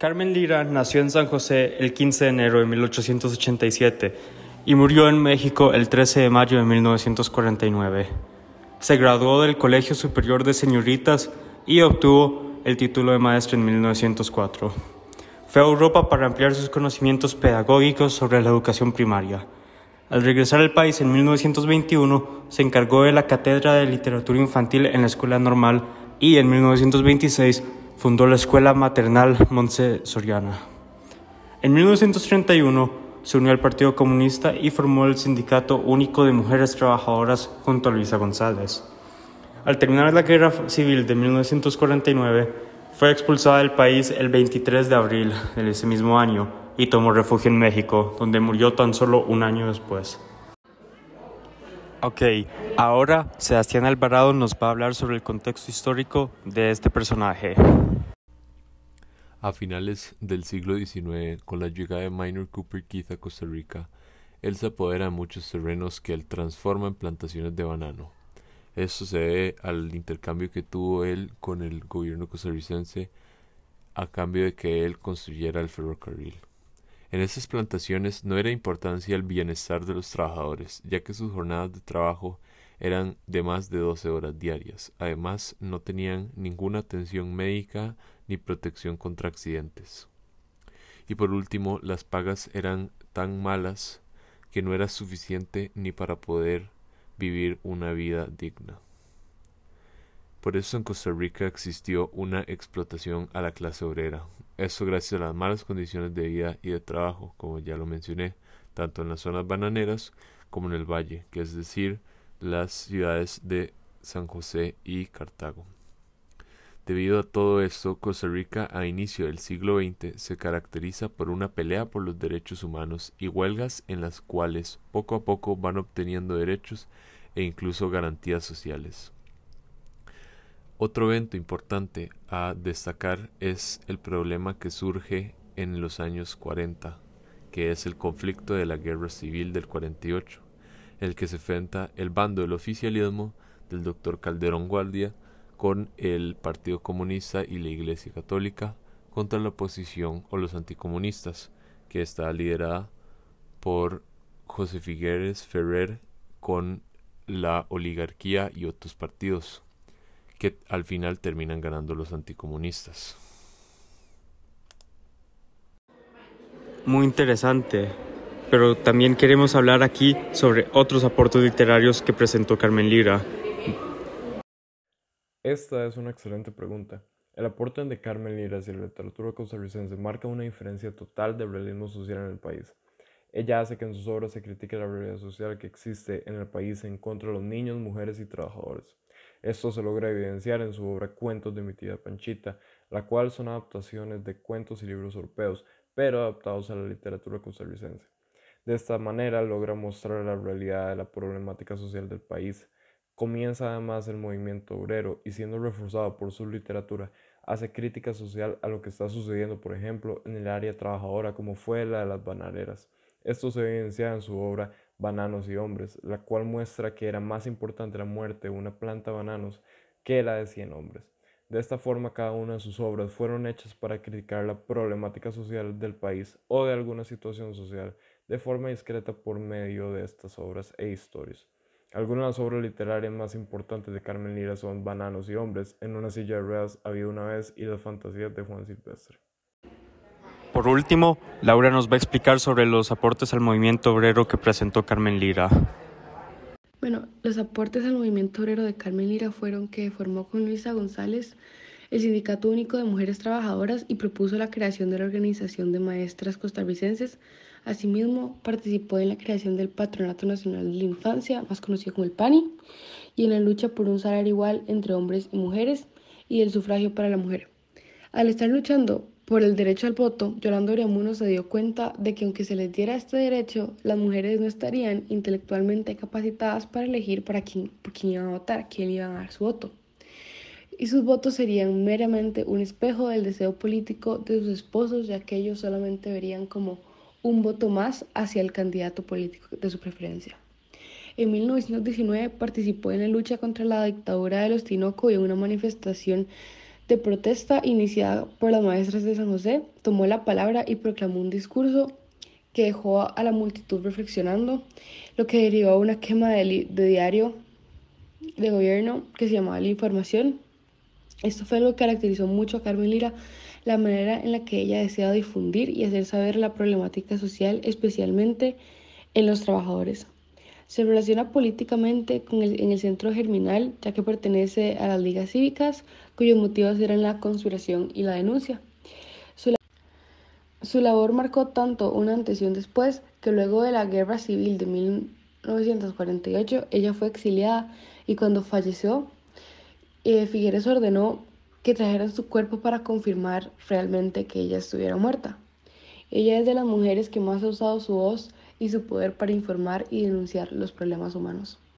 Carmen Lira nació en San José el 15 de enero de 1887 y murió en México el 13 de mayo de 1949. Se graduó del Colegio Superior de Señoritas y obtuvo el título de maestra en 1904. Fue a Europa para ampliar sus conocimientos pedagógicos sobre la educación primaria. Al regresar al país en 1921, se encargó de la cátedra de literatura infantil en la Escuela Normal y en 1926 fundó la Escuela Maternal Montse Soriana. En 1931 se unió al Partido Comunista y formó el Sindicato Único de Mujeres Trabajadoras junto a Luisa González. Al terminar la Guerra Civil de 1949, fue expulsada del país el 23 de abril de ese mismo año y tomó refugio en México, donde murió tan solo un año después. Ok, ahora Sebastián Alvarado nos va a hablar sobre el contexto histórico de este personaje. A finales del siglo XIX, con la llegada de Minor Cooper Keith a Costa Rica, él se apodera de muchos terrenos que él transforma en plantaciones de banano. Esto se debe al intercambio que tuvo él con el gobierno costarricense a cambio de que él construyera el ferrocarril. En estas plantaciones no era importancia el bienestar de los trabajadores, ya que sus jornadas de trabajo eran de más de 12 horas diarias. Además, no tenían ninguna atención médica ni protección contra accidentes. Y por último, las pagas eran tan malas que no era suficiente ni para poder vivir una vida digna. Por eso en Costa Rica existió una explotación a la clase obrera. Eso gracias a las malas condiciones de vida y de trabajo, como ya lo mencioné, tanto en las zonas bananeras como en el valle, que es decir, las ciudades de San José y Cartago. Debido a todo esto, Costa Rica a inicio del siglo XX se caracteriza por una pelea por los derechos humanos y huelgas en las cuales poco a poco van obteniendo derechos e incluso garantías sociales. Otro evento importante a destacar es el problema que surge en los años 40, que es el conflicto de la guerra civil del 48, el que se enfrenta el bando del oficialismo del doctor Calderón Guardia con el Partido Comunista y la Iglesia Católica contra la oposición o los anticomunistas, que está liderada por José Figueres Ferrer con la oligarquía y otros partidos que al final terminan ganando los anticomunistas. Muy interesante, pero también queremos hablar aquí sobre otros aportes literarios que presentó Carmen Lira. Esta es una excelente pregunta. El aporte de Carmen Lira hacia la literatura costarricense marca una diferencia total del realismo social en el país. Ella hace que en sus obras se critique la realidad social que existe en el país en contra de los niños, mujeres y trabajadores. Esto se logra evidenciar en su obra Cuentos de mi tía Panchita, la cual son adaptaciones de cuentos y libros europeos, pero adaptados a la literatura costarricense. De esta manera logra mostrar la realidad de la problemática social del país. Comienza además el movimiento obrero y siendo reforzado por su literatura, hace crítica social a lo que está sucediendo, por ejemplo, en el área trabajadora como fue la de las bananeras. Esto se evidencia en su obra Bananos y Hombres, la cual muestra que era más importante la muerte de una planta de bananos que la de 100 hombres. De esta forma, cada una de sus obras fueron hechas para criticar la problemática social del país o de alguna situación social de forma discreta por medio de estas obras e historias. Algunas de las obras literarias más importantes de Carmen Lira son Bananos y Hombres, En una silla de ruedas había una vez y Las fantasías de Juan Silvestre. Por último, Laura nos va a explicar sobre los aportes al movimiento obrero que presentó Carmen Lira. Bueno, los aportes al movimiento obrero de Carmen Lira fueron que formó con Luisa González el Sindicato Único de Mujeres Trabajadoras y propuso la creación de la Organización de Maestras Costarricenses. Asimismo, participó en la creación del Patronato Nacional de la Infancia, más conocido como el PANI, y en la lucha por un salario igual entre hombres y mujeres y el sufragio para la mujer. Al estar luchando por el derecho al voto, Yolanda Oriamuno se dio cuenta de que aunque se les diera este derecho, las mujeres no estarían intelectualmente capacitadas para elegir para quién, por quién iban a votar, quién iban a dar su voto. Y sus votos serían meramente un espejo del deseo político de sus esposos, ya que ellos solamente verían como un voto más hacia el candidato político de su preferencia. En 1919 participó en la lucha contra la dictadura de los Tinoco y en una manifestación de protesta iniciada por las maestras de San José, tomó la palabra y proclamó un discurso que dejó a la multitud reflexionando, lo que derivó a una quema de, diario de gobierno que se llamaba La Información. Esto fue lo que caracterizó mucho a Carmen Lira, la manera en la que ella deseaba difundir y hacer saber la problemática social, especialmente en los trabajadores. Se relaciona políticamente con el, en el centro germinal, ya que pertenece a las ligas cívicas, cuyos motivos eran la conspiración y la denuncia. Su, su labor marcó tanto una antes y un después que luego de la guerra civil de 1948 ella fue exiliada y cuando falleció, eh, Figueres ordenó que trajeran su cuerpo para confirmar realmente que ella estuviera muerta. Ella es de las mujeres que más ha usado su voz y su poder para informar y denunciar los problemas humanos.